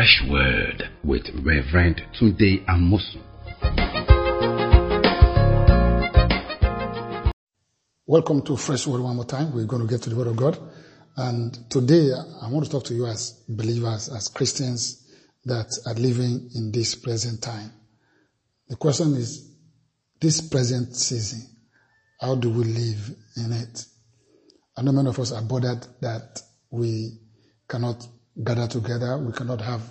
Fresh Word with Reverend Tunde Amosu. Welcome to Fresh Word one more time. We're going to get to the Word of God. And today I want to talk to you as believers, as Christians that are living in this present time. The question is, this present season, how do we live in it? I know many of us are bothered that we cannot gather together, we cannot have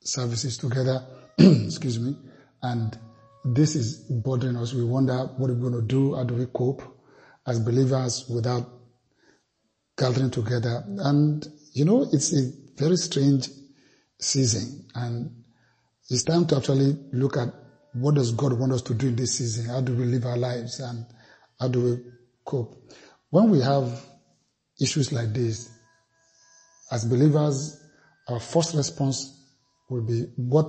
services together, excuse me, and this is bothering us. We wonder what we're going to do, how do we cope as believers without gathering together. And, you know, it's a very strange season and it's time to actually look at what does God want us to do in this season? How do we live our lives and how do we cope? When we have issues like this, as believers, our first response will be, what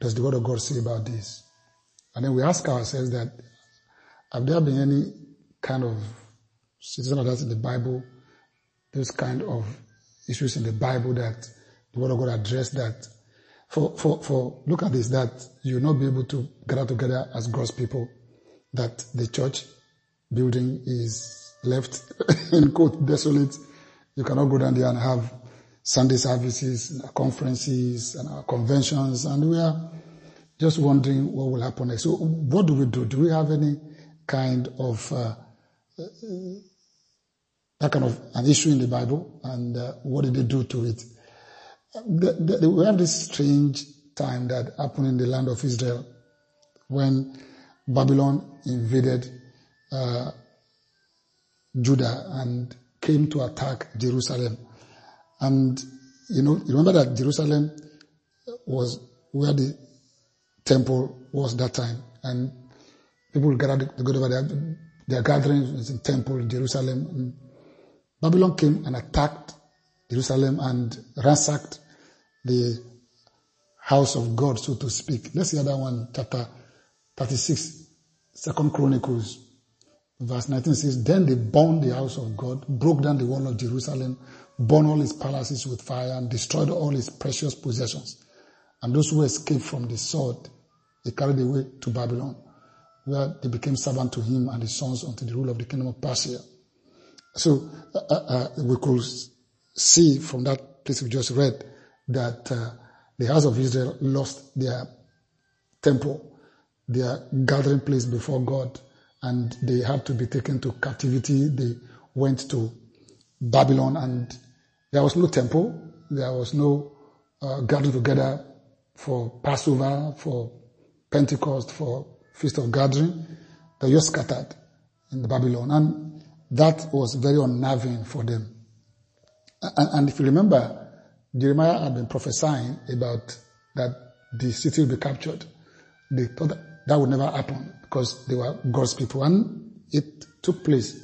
does the word of God say about this? And then we ask ourselves that, have there been any kind of situation like that in the Bible? Those kind of issues in the Bible that the word of God addressed that for, for, for, look at this, that you'll not be able to gather together as God's people, that the church building is left in quote desolate. You cannot go down there and have Sunday services, conferences, and our conventions, and we are just wondering what will happen next. So, what do we do? Do we have any kind of uh, that kind of an issue in the Bible, and uh, what did they do to it? The, the, we have this strange time that happened in the land of Israel when Babylon invaded uh, Judah and came to attack Jerusalem. And, you know, you remember that Jerusalem was where the temple was that time. And people gathered together, their, their gatherings in temple in Jerusalem. And Babylon came and attacked Jerusalem and ransacked the house of God, so to speak. Let's hear that one, chapter 36, Second Chronicles, verse 19 says, Then they burned the house of God, broke down the wall of Jerusalem, burned all his palaces with fire, and destroyed all his precious possessions. And those who escaped from the sword, they carried away to Babylon, where they became servant to him and his sons until the rule of the kingdom of Persia. So uh, uh, uh we could see from that place we just read that uh, the house of Israel lost their temple, their gathering place before God, and they had to be taken to captivity. They went to Babylon, and there was no temple, there was no uh, gathering together for Passover, for Pentecost, for Feast of Gathering. They were scattered in Babylon, and that was very unnerving for them. And, and if you remember, Jeremiah had been prophesying about that the city will be captured. They thought that, that would never happen because they were God's people. And it took place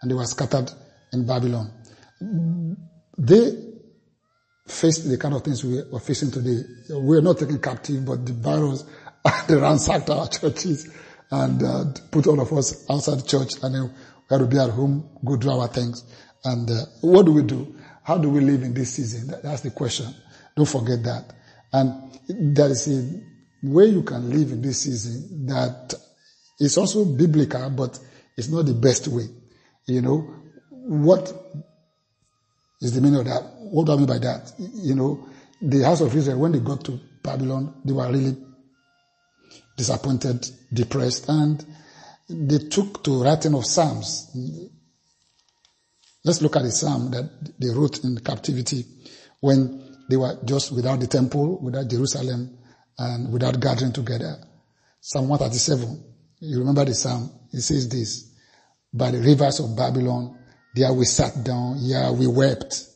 and they were scattered in Babylon. They faced the kind of things we are facing today. We are not taken captive, but the virus, they ransacked our churches and uh, put all of us outside the church and then we had to be at home, go do our things. And uh, what do we do? How do we live in this season? That's the question. Don't forget that. And there is a way you can live in this season that is also biblical, but it's not the best way. You know, what is the meaning of that? What do I mean by that? You know, the house of Israel, when they got to Babylon, they were really disappointed, depressed, and they took to writing of Psalms. Let's look at the psalm that they wrote in captivity when they were just without the temple, without Jerusalem, and without gathering together. Psalm 137. You remember the psalm? It says this, by the rivers of Babylon, there we sat down, yeah, we wept.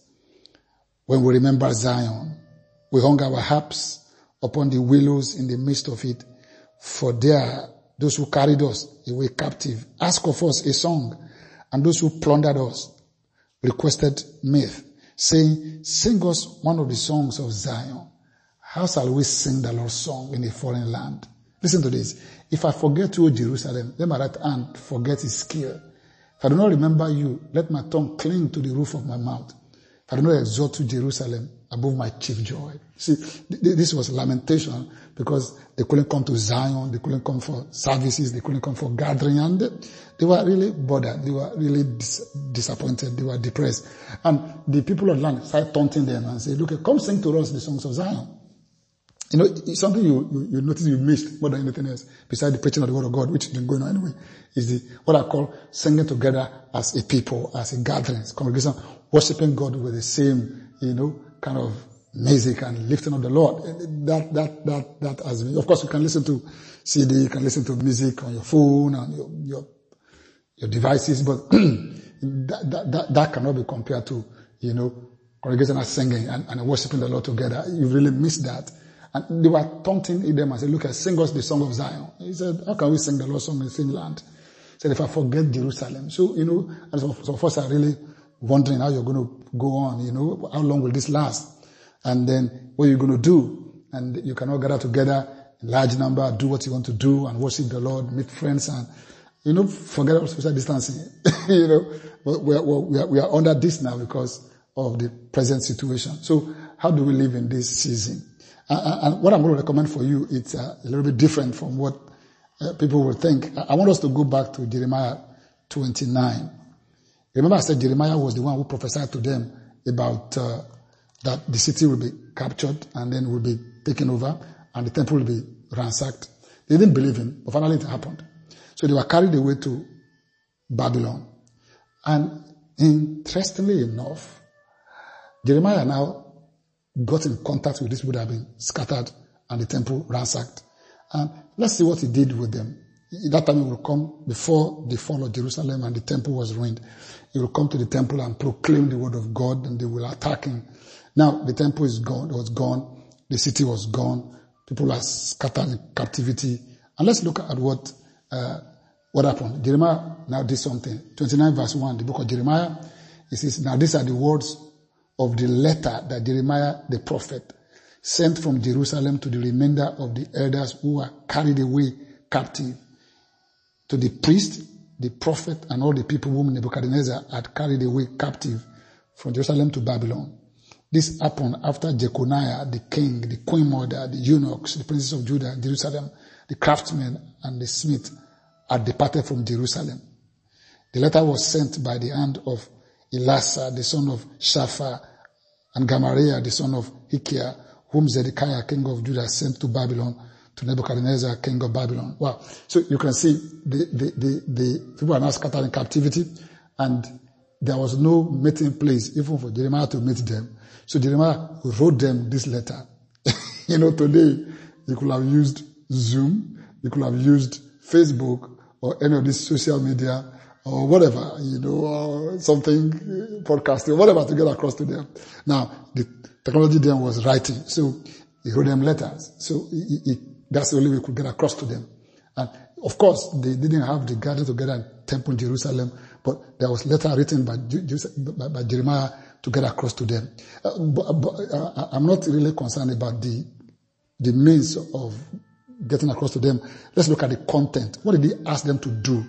When we remember Zion, we hung our harps upon the willows in the midst of it. For there, those who carried us away captive, asked of us a song, and those who plundered us requested myth, saying, sing us one of the songs of Zion. How shall we sing the Lord's song in a foreign land? Listen to this. If I forget you, Jerusalem, let my right hand forget his skill. If I do not remember you, let my tongue cling to the roof of my mouth. If I do not exhort you, Jerusalem, above my chief joy. See, this was lamentation because they couldn't come to Zion, they couldn't come for services, they couldn't come for gathering, and they were really bothered, they were really dis- disappointed, they were depressed. And the people of land started taunting them and say, look, come sing to us the songs of Zion. You know, something you, you, you, notice you missed more than anything else, besides the preaching of the word of God, which been going on anyway, is the, what I call singing together as a people, as a gathering, congregation, worshiping God with the same, you know, kind of music and lifting up the Lord. That, that, that, that has been, of course you can listen to CD, you can listen to music on your phone and your, your, your devices, but that, that, that, that cannot be compared to, you know, congregation as singing and, and worshiping the Lord together. You really miss that. And they were taunting them and said, look, sing us the song of Zion. He said, how can we sing the Lord's song in Finland? He said, if I forget Jerusalem. So, you know, and some, some of us are really wondering how you're going to go on, you know, how long will this last? And then what are you going to do? And you cannot gather together in large number, do what you want to do and worship the Lord, meet friends and, you know, forget about social distancing. you know, we are, we, are, we are under this now because of the present situation. So how do we live in this season? And what I'm going to recommend for you, it's uh, a little bit different from what uh, people will think. I want us to go back to Jeremiah 29. Remember I said Jeremiah was the one who prophesied to them about uh, that the city will be captured and then will be taken over and the temple will be ransacked. They didn't believe him, but finally it happened. So they were carried away to Babylon. And interestingly enough, Jeremiah now got in contact with these people that have been scattered and the temple ransacked. And let's see what he did with them. That time he will come before the fall of Jerusalem and the temple was ruined. He will come to the temple and proclaim the word of God and they will attack him. Now the temple is gone, it was gone. The city was gone. People are scattered in captivity. And let's look at what, uh, what happened. Jeremiah now did something. 29 verse 1, the book of Jeremiah. It says, now these are the words of the letter that Jeremiah the prophet sent from Jerusalem to the remainder of the elders who were carried away captive, to the priest, the prophet, and all the people whom Nebuchadnezzar had carried away captive from Jerusalem to Babylon. This happened after Jeconiah, the king, the queen mother, the eunuchs, the princes of Judah, Jerusalem, the craftsmen, and the smith had departed from Jerusalem. The letter was sent by the hand of Elasah, the son of Shaphan, and Gamaliel, the son of Hilkiah, whom Zedekiah, king of Judah, sent to Babylon, to Nebuchadnezzar, king of Babylon. Wow. So you can see the, the, the, the people are now scattered in captivity, and there was no meeting place even for Jeremiah to meet them. So Jeremiah wrote them this letter. you know, today you could have used Zoom, you could have used Facebook or any of these social media or whatever, you know, or something, podcasting, whatever to get across to them. Now, the technology then was writing, so he wrote them letters. So he, he, that's the only way we could get across to them. And of course, they didn't have the gathering together in temple in Jerusalem, but there was letter written by, by, by Jeremiah to get across to them. Uh, but, but uh, I'm not really concerned about the, the means of getting across to them. Let's look at the content. What did he ask them to do?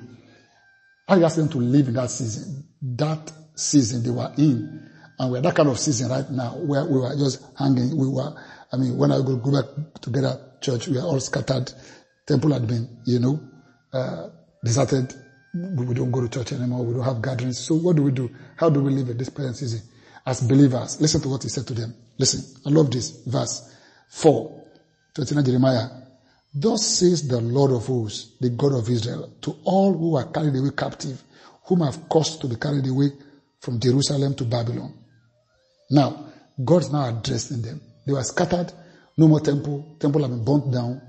I asked them to live in that season. That season they were in. And we're that kind of season right now where we were just hanging. We were, I mean, when I go, go back together church, we are all scattered. Temple had been, you know, uh, deserted. We don't go to church anymore. We don't have gatherings. So what do we do? How do we live in this present season? As believers, listen to what he said to them. Listen, I love this verse 4, 29 Jeremiah Thus says the Lord of hosts, the God of Israel, to all who are carried away captive, whom I've caused to be carried away from Jerusalem to Babylon. Now, God's now addressing them. They were scattered, no more temple, temple have been burnt down.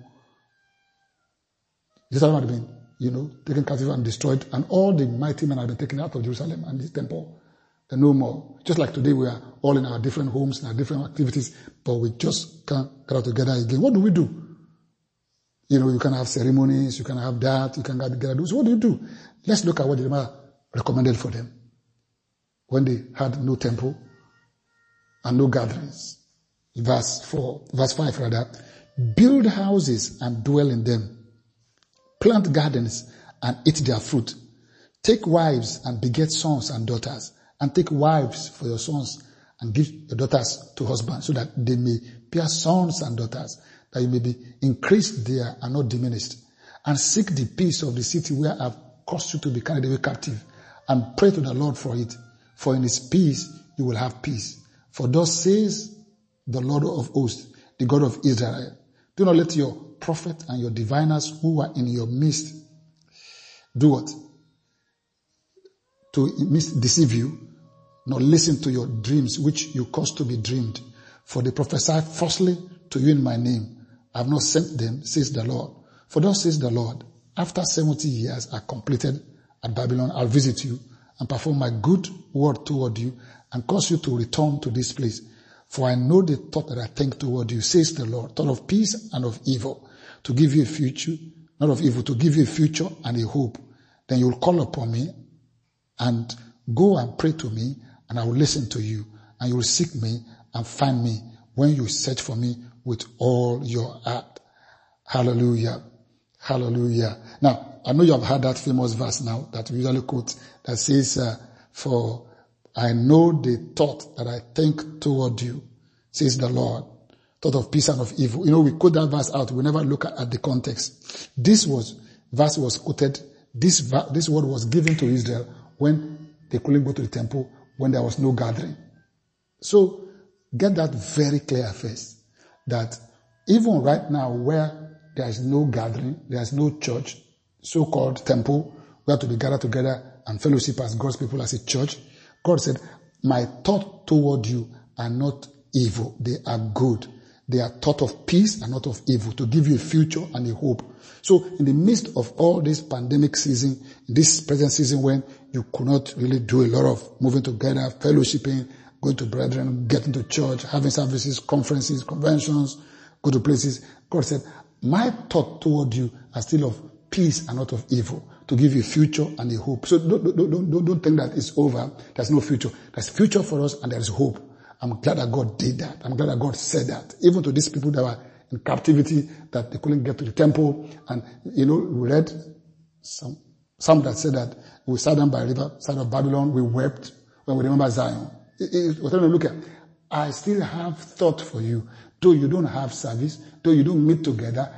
Jerusalem had been, you know, taken captive and destroyed, and all the mighty men had been taken out of Jerusalem and the temple. They're no more. Just like today, we are all in our different homes, in our different activities, but we just can't out together again. What do we do? You know, you can have ceremonies, you can have that, you can do. So what do you do? Let's look at what Jeremiah recommended for them when they had no temple and no gatherings. Verse 4, verse 5 rather. Build houses and dwell in them. Plant gardens and eat their fruit. Take wives and beget sons and daughters and take wives for your sons and give your daughters to husbands so that they may bear sons and daughters, that you may be increased there and not diminished. And seek the peace of the city where I've caused you to be carried away captive and pray to the Lord for it. For in his peace you will have peace. For thus says the Lord of hosts, the God of Israel. Do not let your prophet and your diviners who are in your midst do what? To deceive you, nor listen to your dreams which you cause to be dreamed. For they prophesy falsely to you in my name. I have not sent them, says the Lord. For thus says the Lord, after 70 years are completed at Babylon, I'll visit you and perform my good word toward you and cause you to return to this place. For I know the thought that I think toward you, says the Lord, thought of peace and of evil, to give you a future, not of evil, to give you a future and a hope. Then you'll call upon me and go and pray to me and I will listen to you and you will seek me and find me when you search for me with all your heart. Hallelujah. Hallelujah. Now, I know you have heard that famous verse now that we usually quote that says, uh, for I know the thought that I think toward you, says the Lord. Thought of peace and of evil. You know, we quote that verse out. We never look at, at the context. This was, verse was quoted, this, this word was given to Israel when they couldn't go to the temple when there was no gathering. So get that very clear first that even right now where there is no gathering, there is no church, so-called temple, we have to be gathered together and fellowship as God's people as a church, God said, my thought toward you are not evil. They are good. They are thought of peace and not of evil to give you a future and a hope. So in the midst of all this pandemic season, this present season when you could not really do a lot of moving together, fellowshipping, going to brethren, getting to church, having services, conferences, conventions, go to places. God said, my thought toward you are still of peace and not of evil to give you future and a hope. So don't, don't, don't, don't think that it's over. There's no future. There's future for us and there's hope. I'm glad that God did that. I'm glad that God said that. Even to these people that were in captivity, that they couldn't get to the temple. And, you know, we read some, some that said that we sat down by a river, side of Babylon, we wept when we remember Zion. It, it, look at, I still have thought for you. Though you don't have service, though you don't meet together,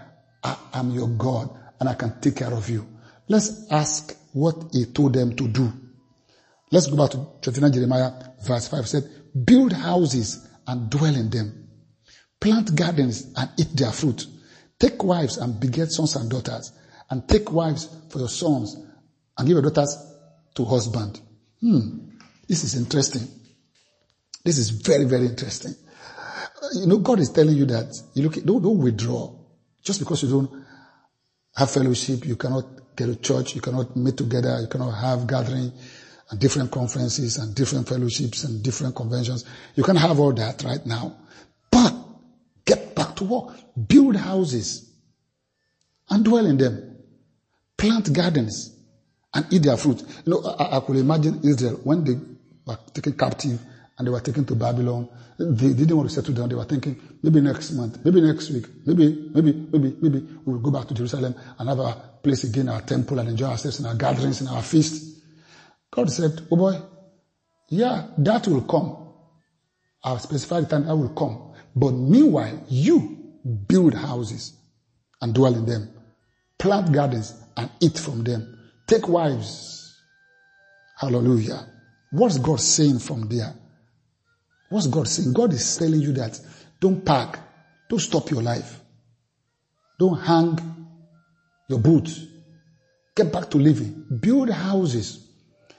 I am your God and I can take care of you. Let's ask what he told them to do. Let's go back to 29 Jeremiah verse 5 said, build houses and dwell in them. Plant gardens and eat their fruit. Take wives and beget sons and daughters. And take wives for your sons and give your daughters to husband. Hmm. This is interesting. This is very, very interesting. Uh, you know, God is telling you that you look, don't, don't withdraw. Just because you don't have fellowship, you cannot get to church, you cannot meet together, you cannot have gathering and different conferences and different fellowships and different conventions. You can have all that right now. But get back to work. Build houses and dwell in them. Plant gardens and eat their fruit. You know, I, I could imagine Israel when they were taken captive and they were taken to Babylon. They didn't want to settle down. They were thinking, maybe next month, maybe next week, maybe, maybe, maybe, maybe we will go back to Jerusalem and have our place again, our temple and enjoy ourselves in our gatherings, in our feasts. God said, oh boy, yeah, that will come. I'll specify the time that will come. But meanwhile, you build houses and dwell in them. Plant gardens and eat from them. Take wives. Hallelujah. What's God saying from there? What's God saying? God is telling you that don't park. Don't stop your life. Don't hang your boots. Get back to living. Build houses.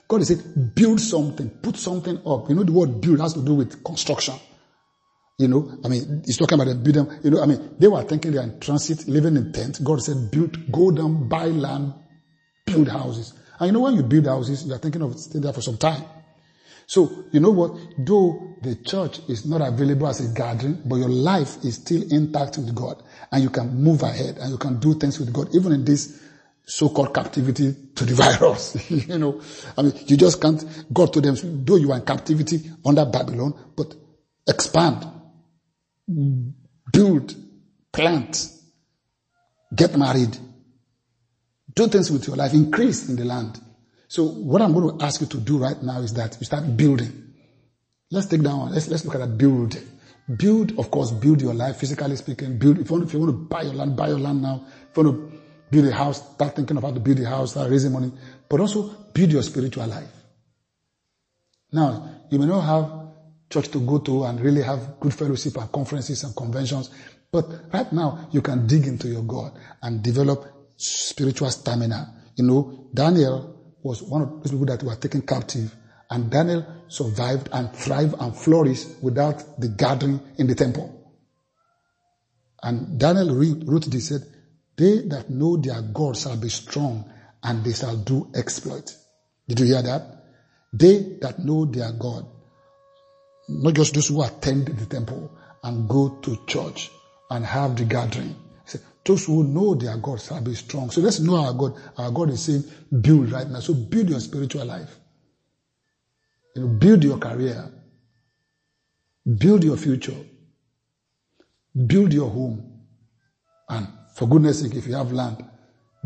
God is saying, build something, put something up. You know, the word build has to do with construction. You know, I mean, he's talking about the building. You know, I mean, they were thinking they're in transit, living in tents. God said, build, go down, buy land, build houses. And you know, when you build houses, you're thinking of staying there for some time. So, you know what? Though the church is not available as a gathering, but your life is still intact with God and you can move ahead and you can do things with God, even in this so-called captivity to the virus. you know, I mean, you just can't, God to them, though you are in captivity under Babylon, but expand, build, plant, get married, do things with your life, increase in the land. So what I'm going to ask you to do right now is that you start building. Let's take one. Let's, let's look at that build. Build, of course, build your life, physically speaking. Build, if you, want, if you want to buy your land, buy your land now. If you want to build a house, start thinking about how to build a house, start raising money. But also build your spiritual life. Now, you may not have church to go to and really have good fellowship and conferences and conventions, but right now you can dig into your God and develop spiritual stamina. You know, Daniel was one of those people that were taken captive and Daniel survived and thrived and flourished without the gathering in the temple. And Daniel wrote this, said, they that know their God shall be strong and they shall do exploit. Did you hear that? They that know their God, not just those who attend the temple and go to church and have the gathering. Those who know their God shall be strong. So let's know our God. Our God is saying, build right now. So build your spiritual life. You know, build your career. Build your future. Build your home. And for goodness sake, if you have land,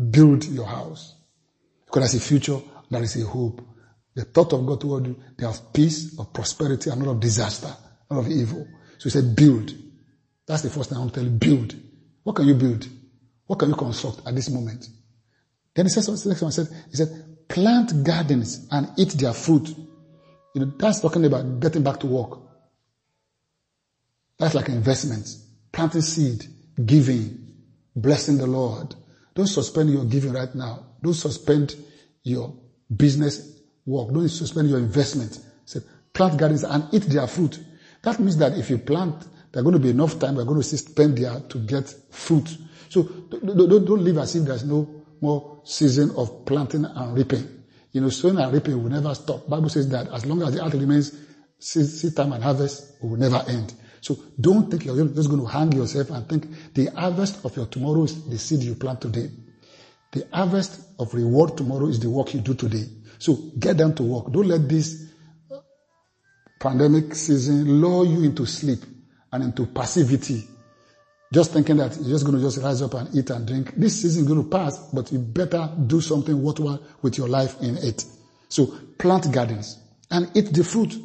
build your house. Because there's a future, there is a hope. The thought of God toward you, they have peace, of prosperity, and not of disaster, not of evil. So he said, build. That's the first thing I want to tell you. Build. What can you build? What can you construct at this moment? Then he says, next one said, he said, plant gardens and eat their fruit. You know, that's talking about getting back to work. That's like investment. Planting seed, giving, blessing the Lord. Don't suspend your giving right now. Don't suspend your business work. Don't suspend your investment. Say, plant gardens and eat their fruit. That means that if you plant, there's going to be enough time we're going to spend there to get fruit. So don't, don't, don't live as if there's no more season of planting and reaping. You know, sowing and reaping will never stop. Bible says that as long as the earth remains, seed time and harvest will never end. So don't think you're just going to hang yourself and think the harvest of your tomorrow is the seed you plant today. The harvest of reward tomorrow is the work you do today. So get them to work. Don't let this pandemic season lure you into sleep and into passivity. Just thinking that you're just going to just rise up and eat and drink. This season is going to pass, but you better do something worthwhile with your life in it. So plant gardens and eat the fruit.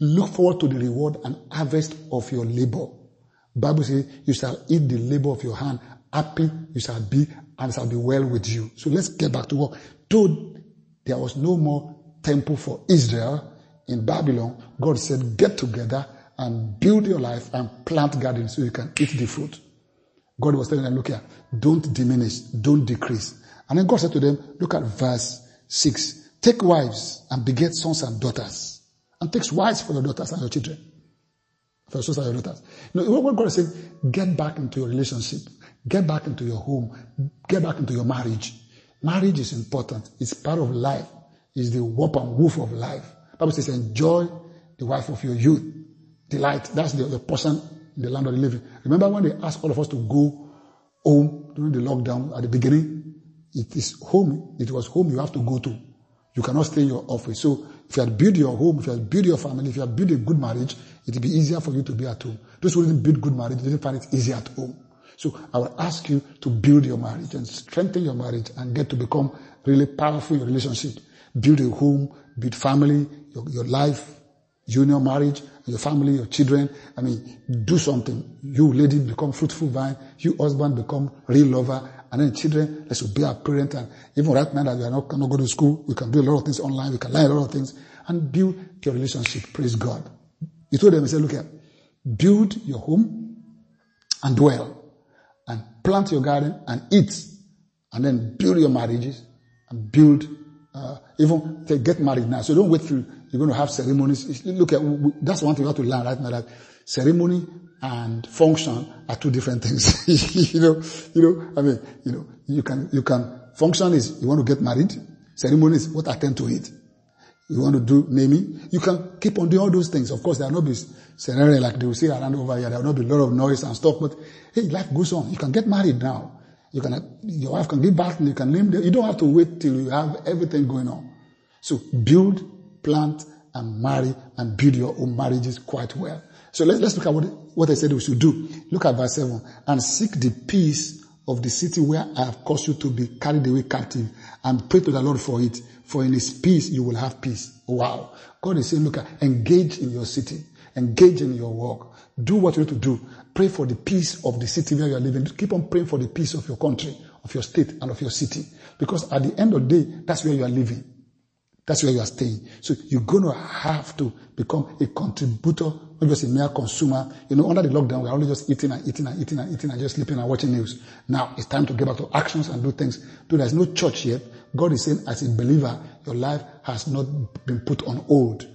Look forward to the reward and harvest of your labor. Bible says you shall eat the labor of your hand. Happy you shall be and it shall be well with you. So let's get back to work. Though there was no more temple for Israel in Babylon, God said, get together and build your life and plant gardens so you can eat the fruit. God was telling them, look here, don't diminish, don't decrease. And then God said to them, look at verse 6. Take wives and beget sons and daughters. And take wives for your daughters and your children. For your sons and your daughters. You know, what God is saying, get back into your relationship. Get back into your home. Get back into your marriage. Marriage is important. It's part of life. It's the warp and woof of life. Bible says, enjoy the wife of your youth delight. That's the, the person in the land of the living. Remember when they asked all of us to go home during the lockdown at the beginning? It is home. It was home you have to go to. You cannot stay in your office. So if you had built your home, if you had built your family, if you had built a good marriage, it would be easier for you to be at home. Those who didn't build good marriage didn't find it easy at home. So I will ask you to build your marriage and strengthen your marriage and get to become really powerful in your relationship. Build a home, build family, your, your life, union marriage, your family, your children. I mean, do something. You lady become fruitful vine. You husband become real lover. And then children, let's be our parent. And even right now that we are not cannot go to school, we can do a lot of things online. We can learn a lot of things and build your relationship. Praise God. He told them, he said, look here, build your home and dwell and plant your garden and eat and then build your marriages and build, uh, even get married now. So don't wait till you're going to have ceremonies. Look at, that's one thing you have to learn right now that ceremony and function are two different things. you know, you know, I mean, you know, you can, you can, function is you want to get married. Ceremony is what attend to it. You want to do naming. You can keep on doing all those things. Of course, there will not be ceremony like they will say around over here. There will not be a lot of noise and stuff, but hey, life goes on. You can get married now. You can, your wife can give birth and you can name them. You don't have to wait till you have everything going on. So build plant and marry and build your own marriages quite well. So let's, let's look at what, what I said we should do. Look at verse 7. And seek the peace of the city where I have caused you to be carried away captive and pray to the Lord for it. For in his peace, you will have peace. Wow. God is saying, look, engage in your city. Engage in your work. Do what you need to do. Pray for the peace of the city where you are living. Keep on praying for the peace of your country, of your state, and of your city. Because at the end of the day, that's where you are living. That's where you are staying. So you're going to have to become a contributor, not just a mere consumer. You know, under the lockdown, we're only just eating and eating and eating and eating and just sleeping and watching news. Now it's time to get back to actions and do things. Though there's no church yet, God is saying, as a believer, your life has not been put on hold.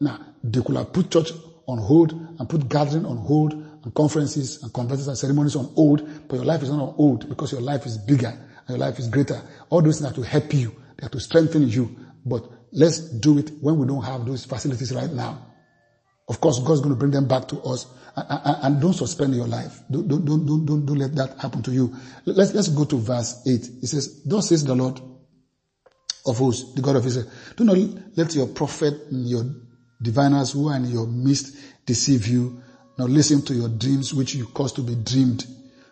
Now, they could have put church on hold and put gathering on hold and conferences and conferences and ceremonies on hold, but your life is not on hold because your life is bigger and your life is greater. All those things are to help you. They are to strengthen you but let's do it when we don't have those facilities right now. Of course, God's going to bring them back to us. And, don't suspend your life. Don't, don't, don't, don't, don't let that happen to you. Let's, let's go to verse 8. It says, Thus says the Lord of hosts, the God of Israel. Do not let your prophet and your diviners who are in your midst deceive you, nor listen to your dreams which you cause to be dreamed.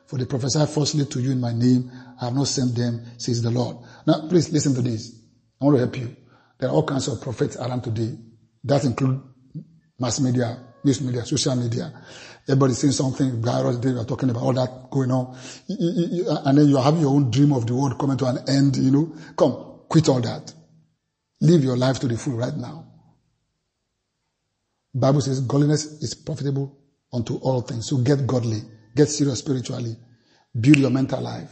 For they prophesy falsely to you in my name. I have not sent them, says the Lord. Now, please listen to this. I want to help you. There are all kinds of prophets around today. That include mass media, news media, social media. Everybody's saying something, virus, they are talking about all that going on. And then you have your own dream of the world coming to an end, you know. Come, quit all that. Live your life to the full right now. Bible says godliness is profitable unto all things. So get godly. Get serious spiritually. Build your mental life.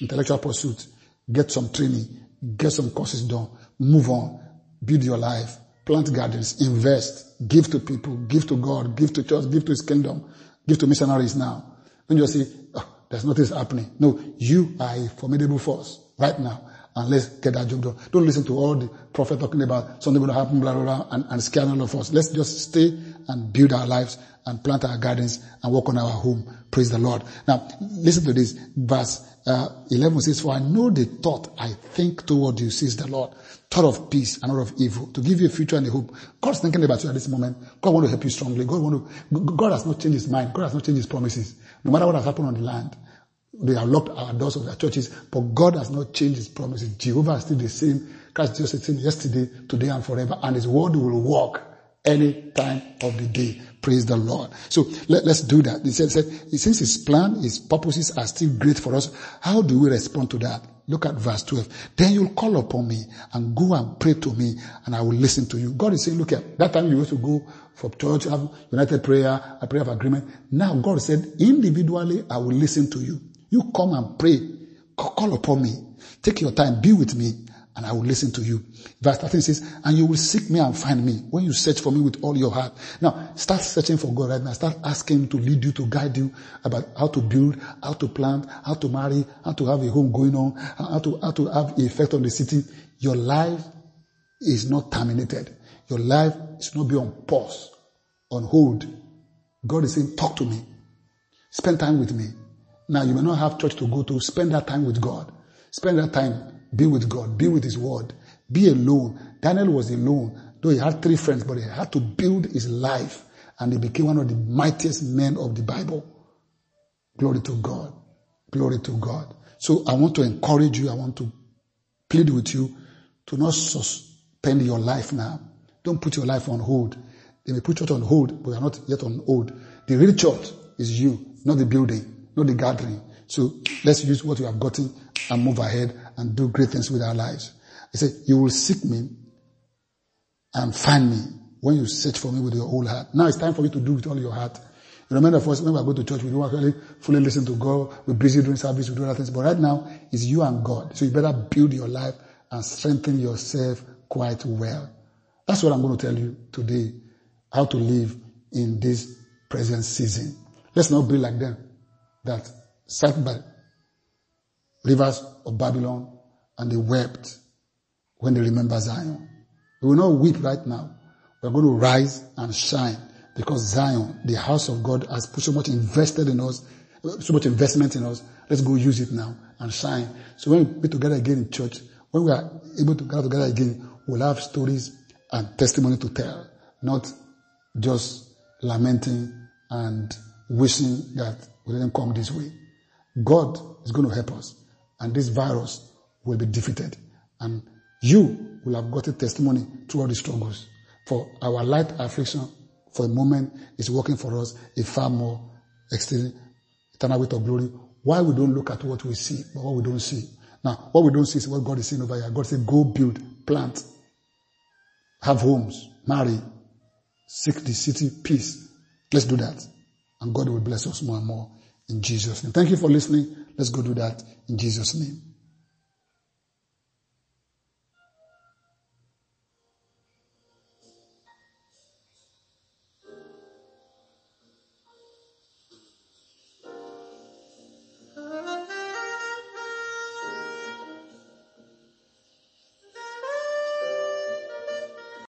Intellectual pursuit. Get some training. Get some courses done. Move on. Build your life. Plant gardens. Invest. Give to people. Give to God. Give to church. Give to His kingdom. Give to missionaries now. Don't just say, oh, there's nothing happening. No, you are a formidable force right now. And let's get that job done. Don't listen to all the prophet talking about something going to happen, blah, blah, blah, and, and scare all of us. Let's just stay and build our lives and plant our gardens and work on our home. Praise the Lord. Now, listen to this. Verse uh, 11 says, For I know the thought I think toward you, says the Lord. Thought of peace and not of evil, to give you a future and a hope. God's thinking about you at this moment. God want to help you strongly. God want to, God has not changed his mind. God has not changed his promises. No matter what has happened on the land, they have locked our doors of their churches, but God has not changed his promises. Jehovah is still the same. Christ Jesus is the same yesterday, today, and forever, and his word will work any time of the day. Praise the Lord. So let, us do that. He said, said, since his plan, his purposes are still great for us, how do we respond to that? Look at verse 12. Then you'll call upon me and go and pray to me and I will listen to you. God is saying, look at that time you used to go for church, have united prayer, a prayer of agreement. Now God said, individually, I will listen to you. You come and pray. Call upon me. Take your time. Be with me and I will listen to you. Verse 13 says, and you will seek me and find me when you search for me with all your heart. Now, start searching for God right now. Start asking Him to lead you, to guide you about how to build, how to plant, how to marry, how to have a home going on, how to, how to have effect on the city. Your life is not terminated. Your life is not be on pause, on hold. God is saying, talk to me. Spend time with me. Now, you may not have church to go to. Spend that time with God. Spend that time be with God. Be with His Word. Be alone. Daniel was alone, though he had three friends, but he had to build his life and he became one of the mightiest men of the Bible. Glory to God. Glory to God. So I want to encourage you. I want to plead with you to not suspend your life now. Don't put your life on hold. They may put church on hold, but you are not yet on hold. The real church is you, not the building, not the gathering. So let's use what we have gotten and move ahead and do great things with our lives. He said, you will seek me and find me when you search for me with your whole heart. Now it's time for you to do with all your heart. You remember us, when we go to church, we don't actually fully listen to God. We're busy doing service, we do other things. But right now, it's you and God. So you better build your life and strengthen yourself quite well. That's what I'm going to tell you today. How to live in this present season. Let's not be like them that sat by rivers of Babylon and they wept when they remember Zion. We will not weep right now. We're going to rise and shine because Zion, the house of God, has put so much invested in us, so much investment in us. Let's go use it now and shine. So when we be together again in church, when we are able to gather together again, we'll have stories and testimony to tell, not just lamenting and wishing that we didn't come this way. God is going to help us and this virus will be defeated And you will have got a testimony through all the struggles. For our light affliction for a moment is working for us a far more extended eternal weight of glory. Why we don't look at what we see, but what we don't see. Now, what we don't see is what God is saying over here. God said, go build, plant, have homes, marry, seek the city peace. Let's do that. And God will bless us more and more in Jesus' name. Thank you for listening. Let's go do that in Jesus' name.